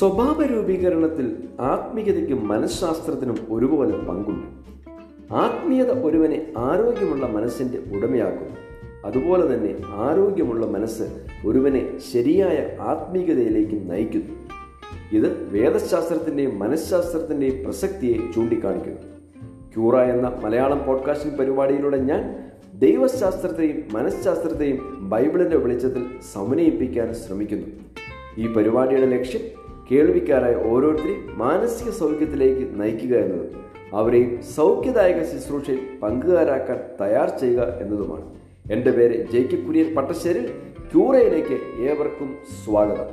സ്വഭാവ രൂപീകരണത്തിൽ ആത്മീയതയ്ക്കും മനഃശാസ്ത്രത്തിനും ഒരുപോലെ പങ്കുണ്ട്. ആത്മീയത ഒരുവനെ ആരോഗ്യമുള്ള മനസ്സിന്റെ ഉടമയാക്കുന്നു അതുപോലെ തന്നെ ആരോഗ്യമുള്ള മനസ്സ് ഒരുവനെ ശരിയായ ആത്മീയതയിലേക്ക് നയിക്കുന്നു. ഇത് വേദശാസ്ത്രത്തിന്റെയും മനഃശാസ്ത്രത്തിന്റെയും പ്രസക്തിയെ ചൂണ്ടിക്കാണിക്കുന്നു. ക്യൂറ എന്ന മലയാളം പോഡ്കാസ്റ്റിംഗ് പരിപാടിയിലൂടെ ഞാൻ ദൈവശാസ്ത്രത്തെയും മനഃശാസ്ത്രത്തെയും ബൈബിളിന്റെ വെളിച്ചത്തിൽ സമന്വയിപ്പിക്കാൻ ശ്രമിക്കുന്നു. ഈ പരിപാടിയുടെ ലക്ഷ്യം കേൾവിക്കാരായ ഓരോരുത്തരെയും മാനസിക സൗഖ്യത്തിലേക്ക് നയിക്കുക എന്നതും അവരെയും സൗഖ്യദായക ശുശ്രൂഷയിൽ പങ്കുകാരാക്കാൻ തയ്യാർ ചെയ്യുക എന്നതുമാണ്. എന്റെ പേര് ജെയ്ക്ക് കുര്യൻ പട്ടശ്ശേരിൽ ക്യൂറയിലേക്ക് ഏവർക്കും സ്വാഗതം.